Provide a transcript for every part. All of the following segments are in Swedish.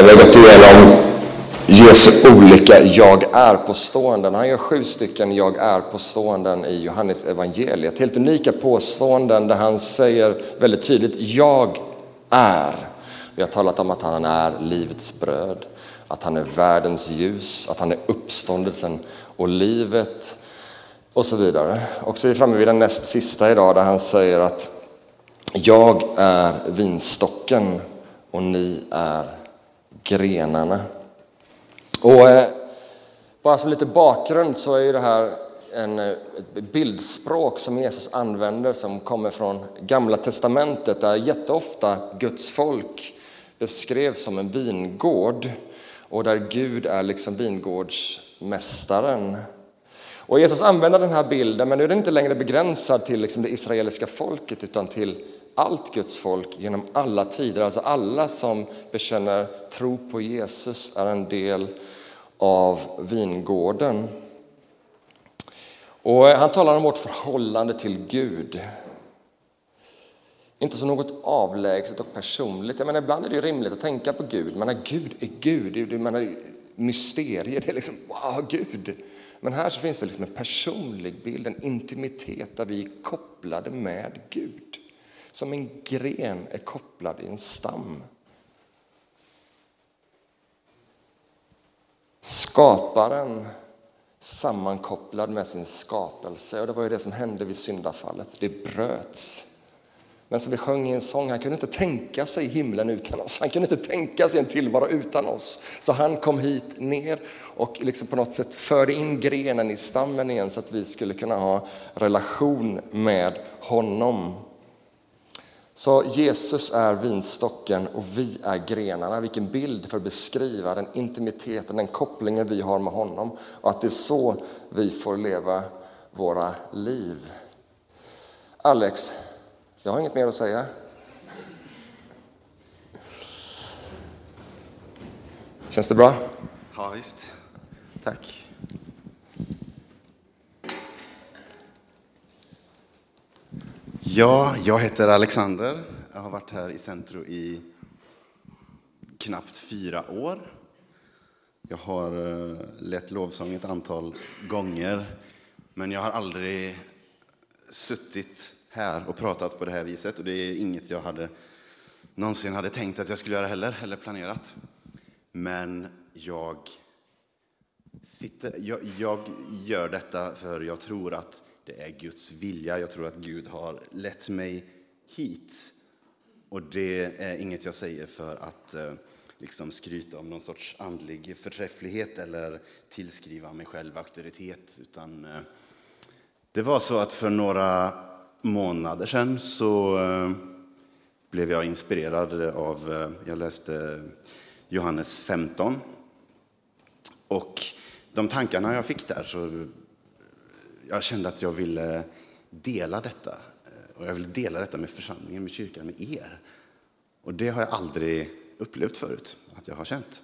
Där vi har gått igenom Jesu olika jag är-påståenden. Han gör sju stycken jag är-påståenden i Johannes evangeliet. Helt unika påståenden där han säger väldigt tydligt jag är. Vi har talat om att han är livets bröd, att han är världens ljus, att han är uppståndelsen och livet och så vidare. Och så är vi framme vid den näst sista idag där han säger att jag är vinstocken och ni är grenarna. Och eh, bara som lite bakgrund så är det här en, eh, ett bildspråk som Jesus använder som kommer från Gamla testamentet där jätteofta Guds folk beskrevs som en vingård och där Gud är liksom vingårdsmästaren. Och Jesus använder den här bilden, men nu är den inte längre begränsad till liksom det israeliska folket utan till allt Guds folk genom alla tider. Alltså alla som bekänner tro på Jesus är en del av vingården. Och eh, han talar om vårt förhållande till Gud. Inte som något avlägset och personligt. Jag menar, ibland är det rimligt att tänka på Gud. Men Gud är Gud, det är mysterier. Det är liksom, wow, Gud! Men här så finns det liksom en personlig bild, en intimitet där vi är kopplade med Gud. Som en gren är kopplad i en stam. Skaparen sammankopplad med sin skapelse. Och Det var ju det som hände vid syndafallet. Det bröts. Men som vi sjöng i en sång, han kunde inte tänka sig himlen utan oss. Han kunde inte tänka sig en tillvaro utan oss. Så han kom hit ner och liksom på något sätt förde in grenen i stammen igen så att vi skulle kunna ha relation med honom. Så Jesus är vinstocken och vi är grenarna. Vilken bild för att beskriva den intimiteten, den kopplingen vi har med honom och att det är så vi får leva våra liv. Alex, jag har inget mer att säga. Känns det bra? Ja, visst. Tack. Ja, jag heter Alexander. Jag har varit här i Centro i knappt fyra år. Jag har eh, lett lovsång ett antal gånger, men jag har aldrig suttit här och pratat på det här viset. Och det är inget jag hade någonsin hade tänkt att jag skulle göra heller, eller planerat. Men jag, sitter, jag, jag gör detta för jag tror att det är Guds vilja. Jag tror att Gud har lett mig hit. Och det är inget jag säger för att eh, liksom skryta om någon sorts andlig förträfflighet eller tillskriva mig själv auktoritet. Utan eh, det var så att för några månader sedan så eh, blev jag inspirerad av, jag läste Johannes 15. Och de tankarna jag fick där så jag kände att jag ville dela detta. Eh, och jag ville dela detta med församlingen, med kyrkan, med er. Och det har jag aldrig upplevt förut att jag har känt.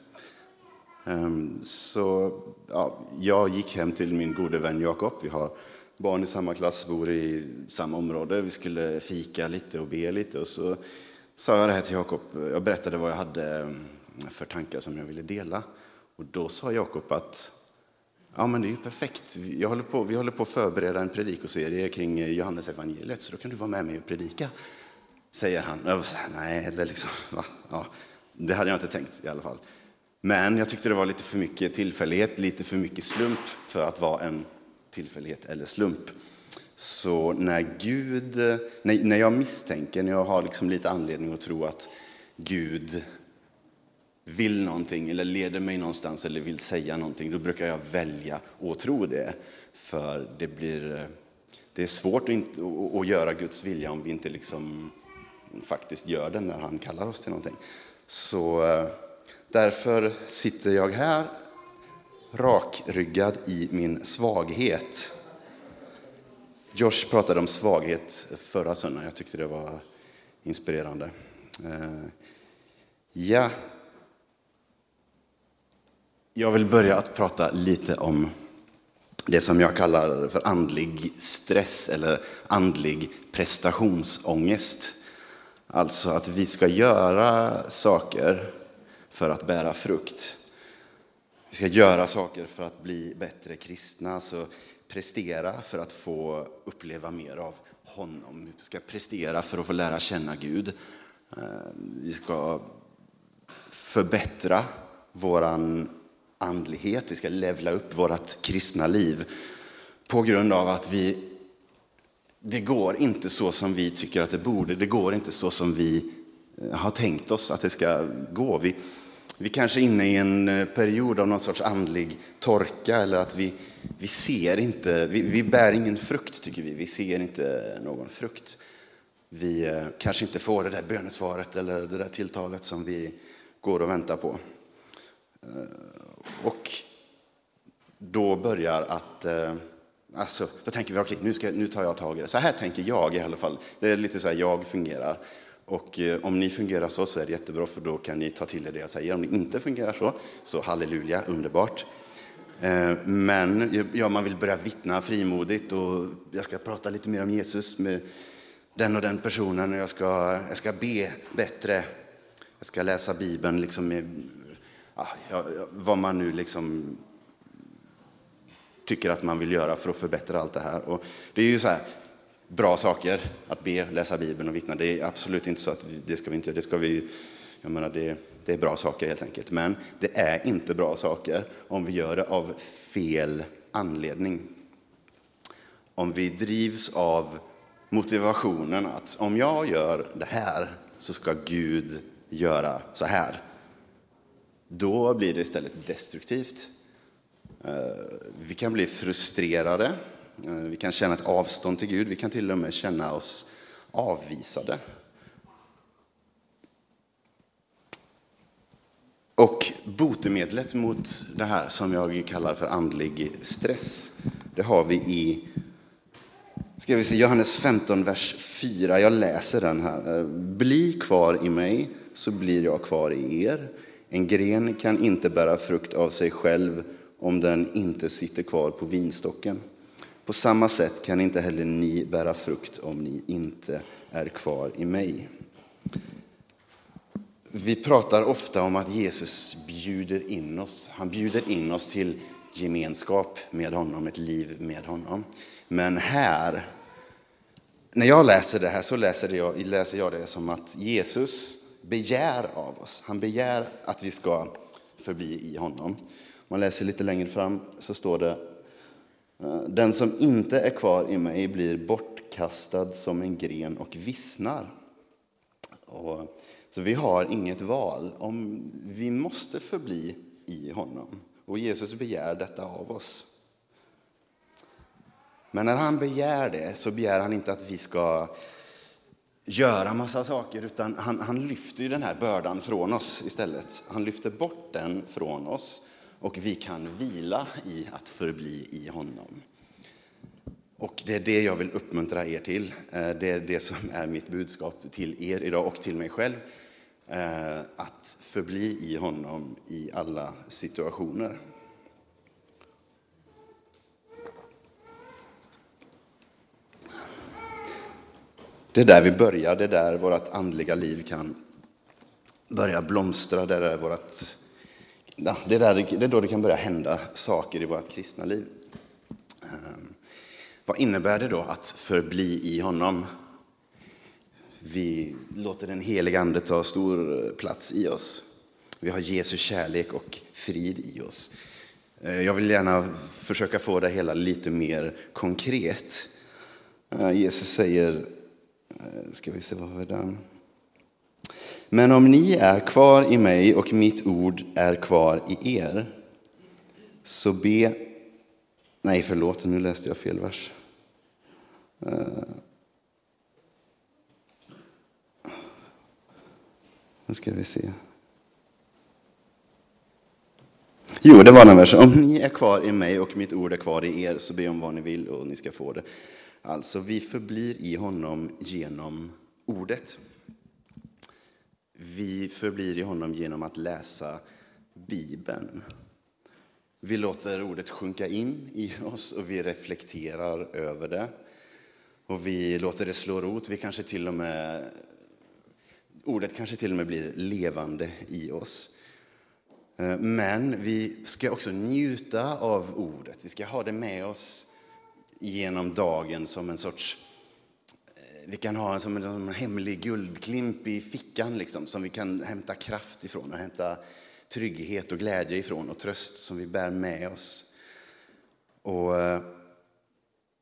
Ehm, så ja, jag gick hem till min gode vän Jakob. Vi har barn i samma klass, bor i samma område. Vi skulle fika lite och be lite. Och så sa jag det här till Jakob. Jag berättade vad jag hade eh, för tankar som jag ville dela. Och då sa Jakob att Ja, men det är ju perfekt. Jag håller på, vi håller på att förbereda en predikoserie kring eh, Johannes evangeliet, så då kan du vara med mig och predika, säger han. Jag Nej, eller liksom, va? Ja, det hade jag inte tänkt i alla fall. Men jag tyckte det var lite för mycket tillfällighet, lite för mycket slump för att vara en tillfällighet eller slump. Så när Gud, eh, när, när jag misstänker, när jag har liksom lite anledning att tro att Gud vill någonting eller leder mig någonstans eller vill säga någonting, då brukar jag välja att tro det. För det, blir, det är svårt att, göra Guds vilja om vi inte liksom faktiskt gör den när han kallar oss till någonting. Så eh, därför sitter jag här rakryggad i min svaghet. Josh pratade om svaghet förra söndagen. Jag tyckte det var inspirerande. Eh, ja, jag vill börja att prata lite om det som jag kallar för andlig stress eller andlig prestationsångest. Alltså att vi ska göra saker för att bära frukt. Vi ska göra saker för att bli bättre kristna, alltså prestera för att få uppleva mer av honom. Vi ska prestera för att få lära känna Gud. Eh, vi ska förbättra våran andlighet, vi ska levla upp vårt kristna liv på grund av att vi det går inte så som vi tycker att det borde. Det går inte så som vi eh, har tänkt oss att det ska gå. Vi, vi kanske är inne i en eh, period av någon sorts andlig torka eller att vi, vi ser inte, vi, vi bär ingen frukt tycker vi. Vi ser inte någon frukt. Vi eh, kanske inte får det där bönesvaret eller det där tilltalet som vi går och väntar på. Och då börjar att eh, Alltså, då tänker vi, okej, okay, nu, nu tar jag tag i det. Så här tänker jag i alla fall. Det är lite så här jag fungerar. Och eh, om ni fungerar så, så är det jättebra, för då kan ni ta till er det jag säger. Om ni inte fungerar så, så halleluja, underbart. Eh, men ja, man vill börja vittna frimodigt och jag ska prata lite mer om Jesus med den och den personen och jag ska, jag ska be bättre. Jag ska läsa Bibeln liksom med, Ah, ja, vad man nu liksom tycker att man vill göra för att förbättra allt det här. Och det är ju så här, bra saker att be, läsa Bibeln och vittna. Det är absolut inte så att vi, det ska vi inte Det ska vi, jag menar, det, det är bra saker helt enkelt. Men det är inte bra saker om vi gör det av fel anledning. Om vi drivs av motivationen att om jag gör det här så ska Gud göra så här. Då blir det istället destruktivt. Eh, vi kan bli frustrerade, eh, vi kan känna ett avstånd till Gud, vi kan till och med känna oss avvisade. Och botemedlet mot det här som jag kallar för andlig stress, det har vi i ska vi se, Johannes 15, vers 4. Jag läser den här. Eh, bli kvar i mig, så blir jag kvar i er. En gren kan inte bära frukt av sig själv om den inte sitter kvar på vinstocken. På samma sätt kan inte heller ni bära frukt om ni inte är kvar i mig. Vi pratar ofta om att Jesus bjuder in oss. Han bjuder in oss till gemenskap med honom, ett liv med honom. Men här, när jag läser det här så läser jag, läser jag det som att Jesus begär av oss. Han begär att vi ska förbli i honom Om man läser lite längre fram så står det eh, Den som inte är kvar i mig blir bortkastad som en gren och vissnar. Och, så vi har inget val. Om, vi måste förbli i honom. Och Jesus begär detta av oss. Men när han begär det så begär han inte att vi ska göra massa saker, utan han, han lyfter den här bördan från oss istället. Han lyfter bort den från oss och vi kan vila i att förbli i honom. Och det är det jag vill uppmuntra er till. Eh, det är det som är mitt budskap till er idag och till mig själv. Eh, att förbli i honom i alla situationer. Det är där vi börjar, det är där vårt andliga liv kan börja blomstra, det är där vårt det, är där, det är då det kan börja hända saker i vårt kristna liv. Ehm, vad innebär det då att förbli i honom? Vi låter den helige Ande ta stor eh, plats i oss. Vi har Jesu kärlek och frid i oss. Eh, jag vill gärna försöka få det hela lite mer konkret. Eh, Jesus säger, Eh, ska vi se, vad har vi där? Men om ni är kvar i mig och mitt ord är kvar i er, så be... Nej, förlåt, nu läste jag fel vers. Eh, nu ska vi se. Jo, det var den versen. Om ni är kvar i mig och mitt ord är kvar i er, så be om vad ni vill och ni ska få det. Alltså, vi förblir i honom genom ordet. Vi förblir i honom genom att läsa Bibeln. Vi låter ordet sjunka in i oss och vi reflekterar över det. Och vi låter det slå rot. Vi kanske till och med, ordet kanske till och med blir levande i oss. Eh, men vi ska också njuta av ordet. Vi ska ha det med oss genom dagen som en sorts eh, vi kan ha en, som en, hemlig guldklimp i fickan liksom, som vi kan hämta kraft ifrån och hämta trygghet och glädje ifrån och tröst som vi bär med oss. Och eh,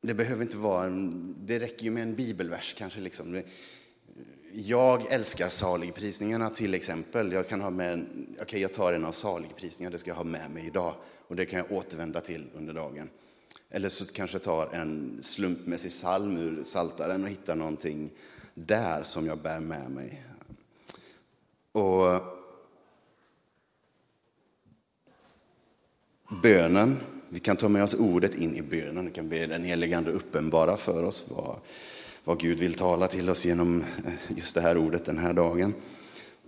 det behöver inte vara en, det räcker ju med en bibelvers kanske. Liksom. Jag älskar saligprisningarna till exempel. Jag kan ha med, okay, jag tar en av saligprisningarna, det ska jag ha med mig idag. Och det kan jag återvända till under dagen. Eller så kanske jag tar en slumpmässig psalm ur Saltaren och hittar någonting där som jag bär med mig. Och bönen, vi kan ta med oss ordet in i bönen. Vi kan be den helige Ande uppenbara för oss vad, vad Gud vill tala till oss genom just det här ordet den här dagen.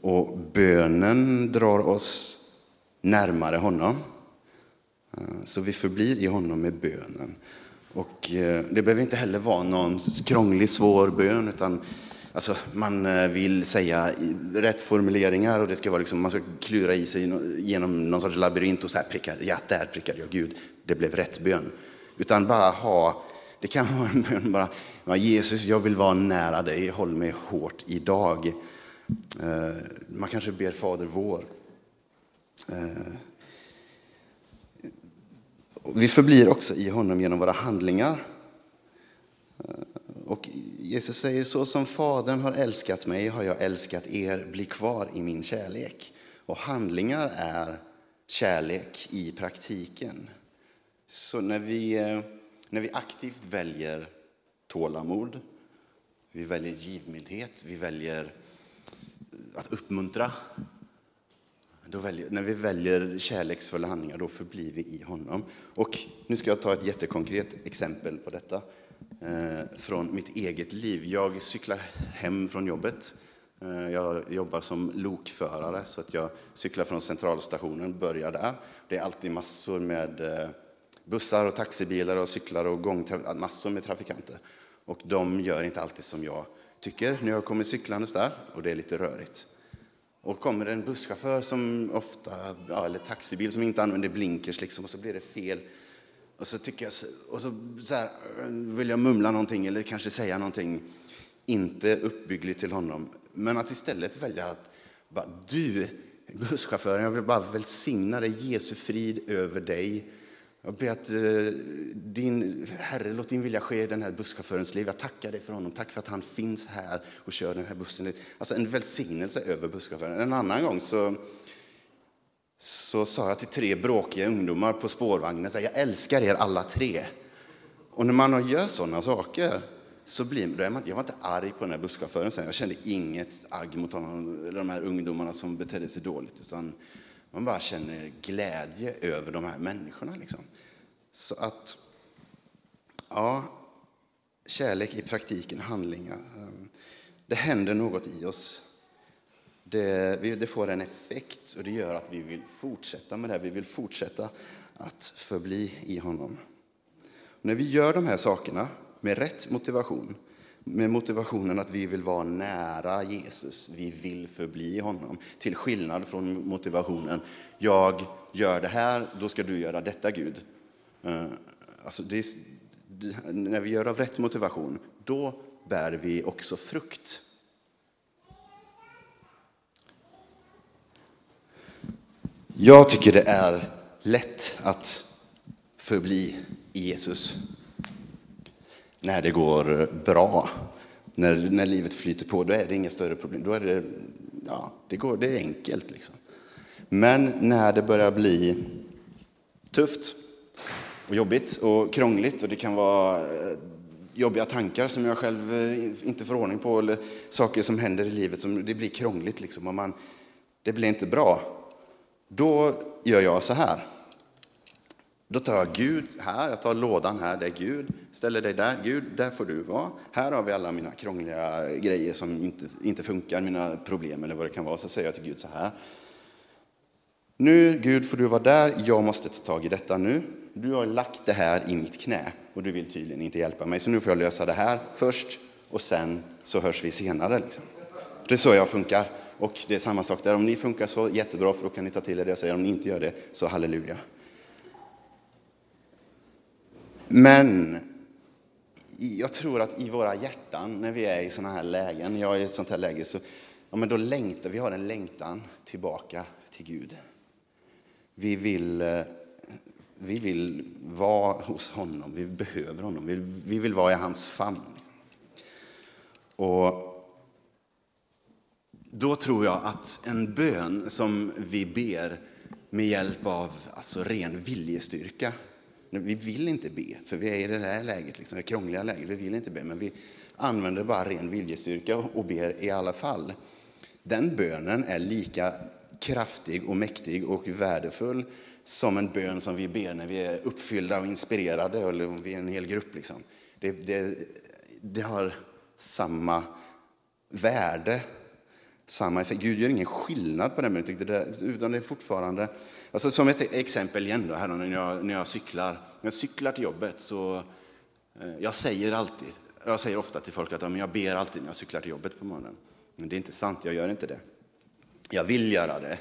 Och bönen drar oss närmare honom. Eh, så vi förblir i honom med bönen. Och eh, det behöver inte heller vara någon krånglig, svår bön, utan alltså, man eh, vill säga rätt formuleringar och det ska vara liksom, man ska klura i sig genom någon sorts labyrint och så här prickar, ja, där prickade jag Gud, det blev rätt bön. Utan bara ha, det kan vara en bön bara, Jesus, jag vill vara nära dig, håll mig hårt idag. Man kanske ber Fader vår. Vi förblir också i honom genom våra handlingar. Eh, och Jesus säger så som Fadern har älskat mig har jag älskat er, bli kvar i min kärlek. Och handlingar är kärlek i praktiken. Så när vi, eh, när vi aktivt väljer tålamod, vi väljer givmildhet, vi väljer att uppmuntra. Väljer, när vi väljer kärleksfulla handlingar, då förblir vi i honom. Och nu ska jag ta ett jättekonkret exempel på detta eh, från mitt eget liv. Jag cyklar hem från jobbet. Eh, jag jobbar som lokförare, så att jag cyklar från centralstationen, börjar där. Det är alltid massor med eh, bussar och taxibilar och cyklar och gångtrafikanter. massor med trafikanter. Och de gör inte alltid som jag tycker när jag kommer cyklandes där och det är lite rörigt. Och kommer det en busschaufför som ofta, ja, eller taxibil som inte använder blinkers liksom, och så blir det fel. Och så, tycker jag, och så, så här, vill jag mumla någonting eller kanske säga någonting inte uppbyggligt till honom. Men att istället välja att bara, du, busschauffören, jag vill bara välsigna dig, Jesu frid över dig. Jag ber att eh, din Herre, låt din vilja ske i den här busschaufförens liv. Jag tackar dig för honom. Tack för att han finns här och kör den här bussen. Alltså en välsignelse över busschauffören. En annan gång så, så sa jag till tre bråkiga ungdomar på spårvagnen, jag älskar er alla tre. Och när man gör sådana saker så blir då är man, jag var inte arg på den här busschauffören sen. Jag kände inget agg mot honom, eller de här ungdomarna som betedde sig dåligt. Utan man bara känner glädje över de här människorna. Liksom. Så att, ja, kärlek i praktiken, handlingar. Ehm, det händer något i oss. Det, det får en effekt och det gör att vi vill fortsätta med det här. Vi vill fortsätta att förbli i honom. när vi gör de här sakerna med rätt motivation med motivationen att vi vill vara nära Jesus, vi vill förbli honom. Till skillnad från motivationen, jag gör det här, då ska du göra detta Gud. Eh, alltså det, när vi gör av rätt motivation, då bär vi också frukt. Jag tycker det är lätt att förbli i Jesus när det går bra, när, när livet flyter på, då är det inga större problem. Då är det, ja, det, går, det är enkelt. Liksom. Men när det börjar bli tufft och jobbigt och krångligt och det kan vara eh, jobbiga tankar som jag själv eh, inte får ordning på eller saker som händer i livet som det blir krångligt liksom och man, det blir inte bra. Då gör jag så här. Då tar jag Gud här, jag tar lådan här, det är Gud, ställer dig där, Gud, där får du vara. Här har vi alla mina krångliga grejer som inte, inte funkar, mina problem eller vad det kan vara. Så säger jag till Gud så här. Nu, Gud, får du vara där, jag måste ta tag i detta nu. Du har lagt det här i mitt knä och du vill tydligen inte hjälpa mig, så nu får jag lösa det här först och sen så hörs vi senare. Liksom. Det är så jag funkar. Och det är samma sak där. Om ni funkar så, jättebra, för då kan ni ta till er det jag säger. Om ni inte gör det, så halleluja. Men jag tror att i våra hjärtan, när vi är i sådana här lägen, jag är i ett sånt här läge, så ja, men då längtar vi, har en längtan tillbaka till Gud. Vi vill, eh, vi vill vara hos honom, vi behöver honom, vi, vi vill vara i hans famn. Och då tror jag att en bön som vi ber med hjälp av alltså ren viljestyrka, vi vill inte be, för vi är i det här läget, liksom, det krångliga läget, vi vill inte be, men vi använder bara ren viljestyrka och ber i alla fall. Den bönen är lika kraftig och mäktig och värdefull som en bön som vi ber när vi är uppfyllda och inspirerade, eller om vi är en hel grupp. Liksom. Det, det, det har samma värde, samma effekt. Gud gör ingen skillnad på den utan det är fortfarande... Alltså som ett exempel igen, då, här när, jag, när jag cyklar. När jag cyklar till jobbet så... Eh, jag säger alltid, jag säger ofta till folk att jag ber alltid när jag cyklar till jobbet på morgonen. Men det är inte sant, jag gör inte det. Jag vill göra det,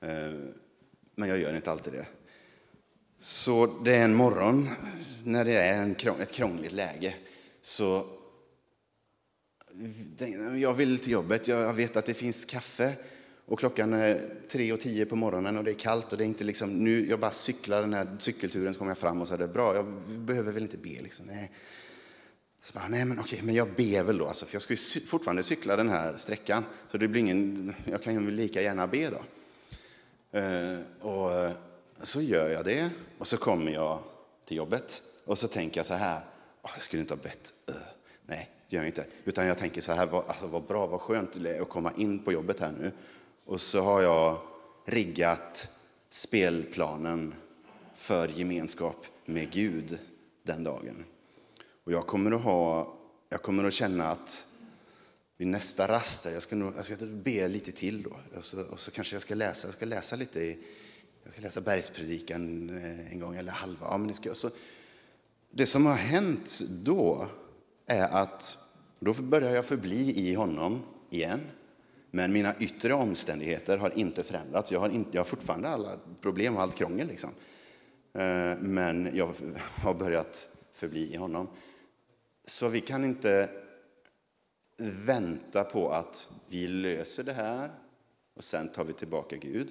eh, men jag gör inte alltid det. Så det är en morgon när det är en, ett krångligt läge. Så jag vill till jobbet, jag vet att det finns kaffe och klockan är tre och tio på morgonen och det är kallt och det är inte liksom, nu, jag bara cyklar den här cykelturen så kommer jag fram och så är det bra. Jag behöver väl inte be liksom. Nej. Så bara, nej men okej, men jag ber väl då, alltså, för jag ska ju fortfarande cykla den här sträckan. Så det blir ingen, jag kan ju lika gärna be då. Uh, och eh, så gör jag det och så kommer jag till jobbet och så tänker jag så här, oh, jag skulle inte ha bett. Uh, nej, det gör jag inte. Utan jag tänker så här, vad, alltså, vad bra, vad skönt det är att komma in på jobbet här nu. Och så har jag riggat spelplanen för gemenskap med Gud den dagen. Och jag kommer att, ha, jag kommer att känna att vid nästa rast, jag ska, nog, jag ska typ be lite till då. Och så, och så kanske jag ska läsa, jag ska läsa lite i, jag ska läsa bergspredikan eh, en gång eller halva. Ja, men det, ska, så, det som har hänt då är att då börjar jag förbli i honom igen. Men mina yttre omständigheter har inte förändrats. Jag har, in, jag har fortfarande alla problem och allt krångel. Liksom. Eh, men jag har börjat förbli i honom. Så vi kan inte vänta på att vi löser det här och sen tar vi tillbaka Gud.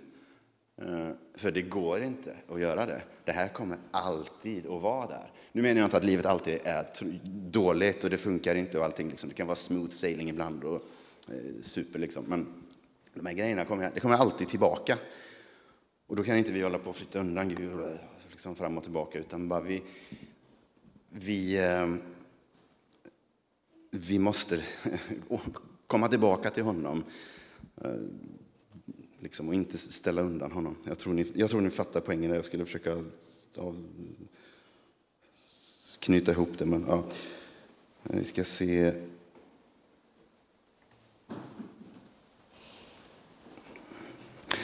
Eh, för det går inte att göra det. Det här kommer alltid att vara där. Nu menar jag inte att livet alltid är dåligt och det funkar inte och allting. Liksom. Det kan vara smooth sailing ibland och eh, super liksom. Men de här grejerna kommer, det kommer alltid tillbaka. Och då kan inte vi hålla på och flytta undan Gud eh, liksom fram och tillbaka utan bara vi, vi vi måste komma tillbaka till honom liksom, och inte ställa undan honom. Jag tror ni, jag tror ni fattar poängen Jag skulle försöka av, knyta ihop det. Men, ja. Vi ska se.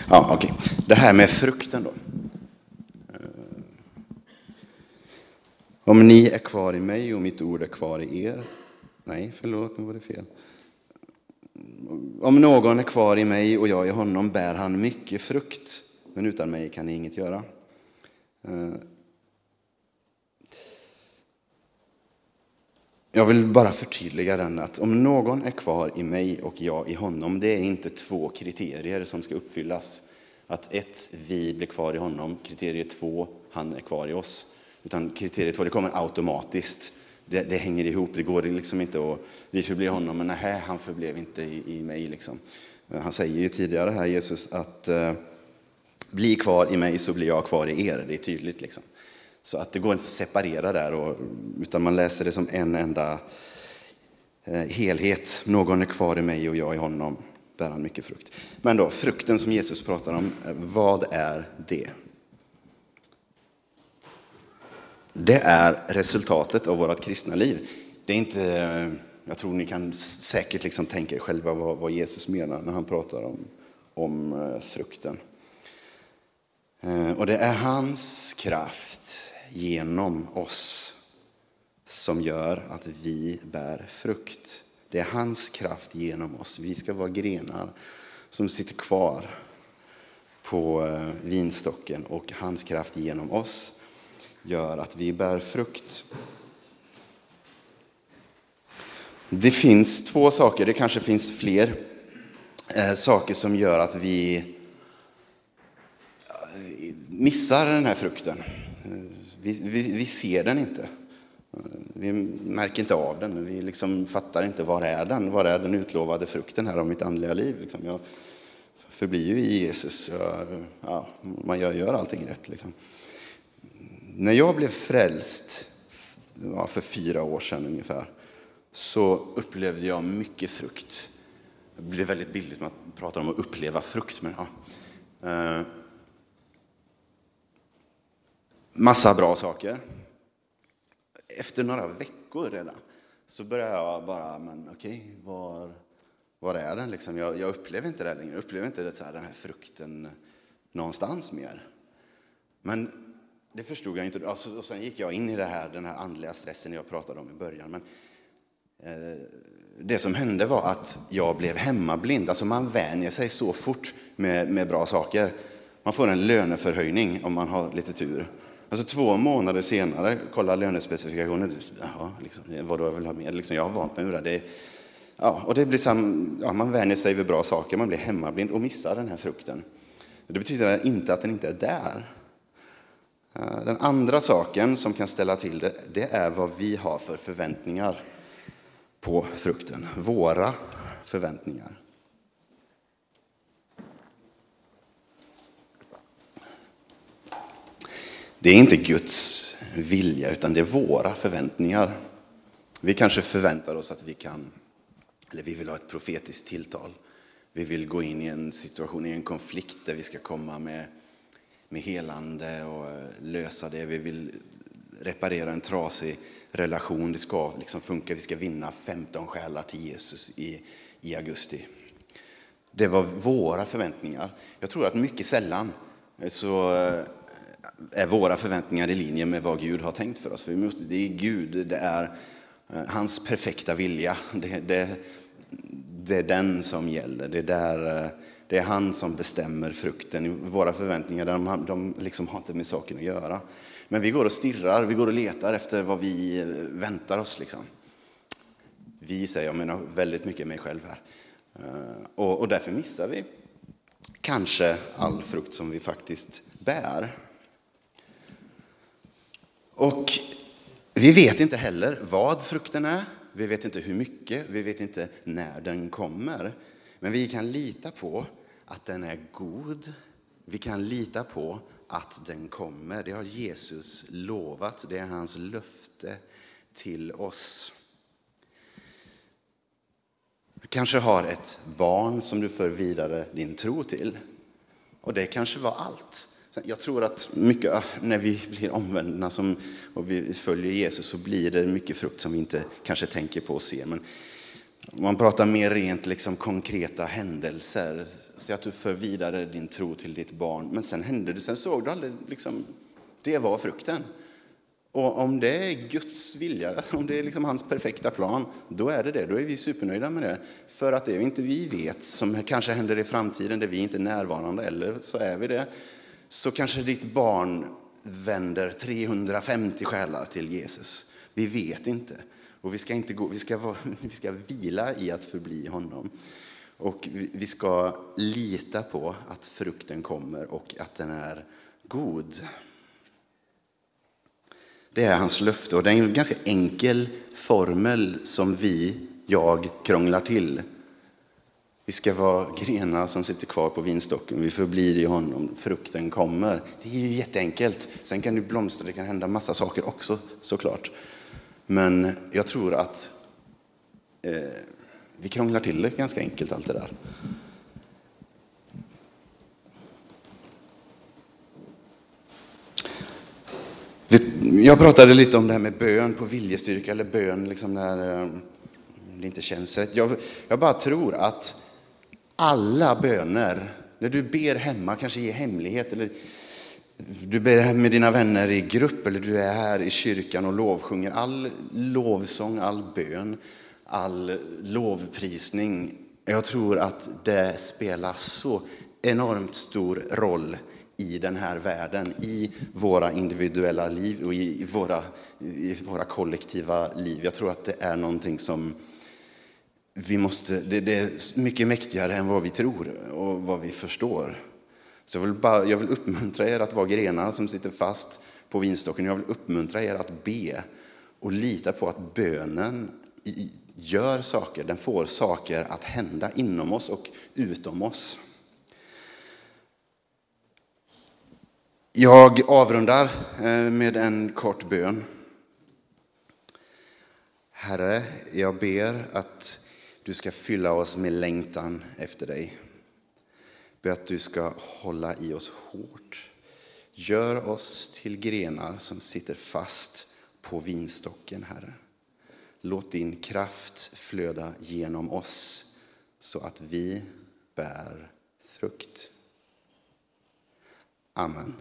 Ja, okay. Det här med frukten då. Eh, om ni är kvar i mig och mitt ord är kvar i er Nej, förlåt, nu var det fel. Om någon är kvar i mig och jag i honom bär han mycket frukt, men utan mig kan ni inget göra. Eh, jag vill bara förtydliga den att om någon är kvar i mig och jag i honom, det är inte två kriterier som ska uppfyllas. Att ett, vi blir kvar i honom, kriterie två, han är kvar i oss. Utan kriterie två, det kommer automatiskt det, det, hänger ihop. Det går liksom inte att vi förblir honom, men nej, han förblev inte i, i mig. Liksom. Han säger ju tidigare här, Jesus, att eh, bli kvar i mig så blir jag kvar i er. Det är tydligt. Liksom. Så att det går inte att separera där, och, utan man läser det som en enda eh, helhet. Någon är kvar i mig och jag i honom, bär han mycket frukt. Men då, frukten som Jesus pratar om, eh, vad är det? Det är resultatet av vårt kristna liv. Det är inte, jag tror ni kan säkert liksom tänka er själva vad, vad Jesus menar när han pratar om, om eh, frukten. Eh, och det är hans kraft genom oss som gör att vi bär frukt. Det är hans kraft genom oss. Vi ska vara grenar som sitter kvar på eh, vinstocken och hans kraft genom oss gör att vi bär frukt. Det finns två saker, det kanske finns fler eh, saker som gör att vi eh, missar den här frukten. Eh, vi, vi, vi, ser den inte. Eh, vi märker inte av den. Vi liksom fattar inte var är den? Var är den utlovade frukten här av mitt andliga liv? Liksom jag förblir ju i Jesus. Jag, ja, man gör, gör allting rätt. Liksom. När jag blev frälst ja, för fyra år sedan ungefär så upplevde jag mycket frukt. Det blir väldigt billigt när man pratar om att uppleva frukt. Men, ja. Eh, massa bra saker. Efter några veckor redan så började jag bara, men okej, var, var är den? Liksom, jag, jag upplever inte det längre. Jag upplever inte det så här, den här frukten någonstans mer. Men det förstod jag inte. Alltså, och sen gick jag in i det här, den här andliga stressen jag pratade om i början. Men Eh, det som hände var att jag blev hemmablind. Alltså man vänjer sig så fort med, med bra saker. Man får en löneförhöjning om man har lite tur. Alltså två månader senare, kolla lönespecifikationen. Jaha, liksom, vadå, jag vill ha mer? Liksom, jag har vant mig vid det. det ja, och det blir sam, ja, man vänjer sig vid bra saker, man blir hemmablind och missar den här frukten. Det betyder inte att den inte är där. Eh, den andra saken som kan ställa till det, det är vad vi har för förväntningar på frukten, våra förväntningar. Det är inte Guds vilja, utan det är våra förväntningar. Vi kanske förväntar oss att vi kan, eller vi vill ha ett profetiskt tilltal. Vi vill gå in i en situation, i en konflikt där vi ska komma med, med helande och lösa det. Vi vill reparera en trasig relation. Det ska liksom funka. Vi ska vinna 15 själar till Jesus i, i augusti. Det var våra förväntningar. Jag tror att mycket sällan så eh, är våra förväntningar i linje med vad Gud har tänkt för oss. För det är Gud, det är eh, hans perfekta vilja. Det, det, det är den som gäller. Det är, där, eh, det är han som bestämmer frukten. Våra förväntningar de, de liksom har inte med saken att göra. Men vi går och stirrar, vi går och letar efter vad vi eh, väntar oss. Liksom. Vi säger, jag menar väldigt mycket mig själv här. Eh, och, och därför missar vi kanske all frukt som vi faktiskt bär. Och vi vet inte heller vad frukten är. Vi vet inte hur mycket, vi vet inte när den kommer. Men vi kan lita på att den är god. Vi kan lita på att den kommer. Det har Jesus lovat. Det är hans löfte till oss. Du kanske har ett barn som du för vidare din tro till. Och det kanske var allt. Jag tror att mycket, när vi blir omvända som, och vi följer Jesus så blir det mycket frukt som vi inte kanske tänker på och ser. Men om man pratar mer rent liksom konkreta händelser se att du för vidare din tro till ditt barn, men sen hände det, sen såg du aldrig, liksom, det var frukten. Och om det är Guds vilja, om det är liksom hans perfekta plan, då är det det. Då är vi supernöjda med det. För att det är inte vi vet, som kanske händer i framtiden, där vi inte är närvarande, eller så är vi det, så kanske ditt barn vänder 350 själar till Jesus. Vi vet inte. Och vi ska, inte gå, vi ska, vi ska vila i att förbli honom. Och vi ska lita på att frukten kommer och att den är god. Det är hans löfte och det är en ganska enkel formel som vi, jag, krånglar till. Vi ska vara grenar som sitter kvar på vinstocken, vi förblir i honom, frukten kommer. Det är ju jätteenkelt. Sen kan det blomstra, det kan hända massa saker också såklart. Men jag tror att eh, vi krånglar till det ganska enkelt allt det där. Jag pratade lite om det här med bön på viljestyrka eller bön liksom när eh, det inte känns rätt. Jag, jag bara tror att alla böner, när du ber hemma, kanske i hemlighet eller du ber med dina vänner i grupp eller du är här i kyrkan och lovsjunger, all lovsång, all bön all lovprisning Jag tror att det spelar så enormt stor roll i den här världen, i våra individuella liv och i våra, i våra kollektiva liv. Jag tror att det är någonting som vi måste, det, det är mycket mäktigare än vad vi tror och vad vi förstår. Så jag vill, bara, jag vill uppmuntra er att vara grenar som sitter fast på vinstocken. Jag vill uppmuntra er att be och lita på att bönen gör saker, den får saker att hända inom oss och utom oss. Jag avrundar eh, med en kort bön. Herre, jag ber att du ska fylla oss med längtan efter dig. Ber att du ska hålla i oss hårt. Gör oss till grenar som sitter fast på vinstocken, Herre. Låt din kraft flöda genom oss så att vi bär frukt. Amen.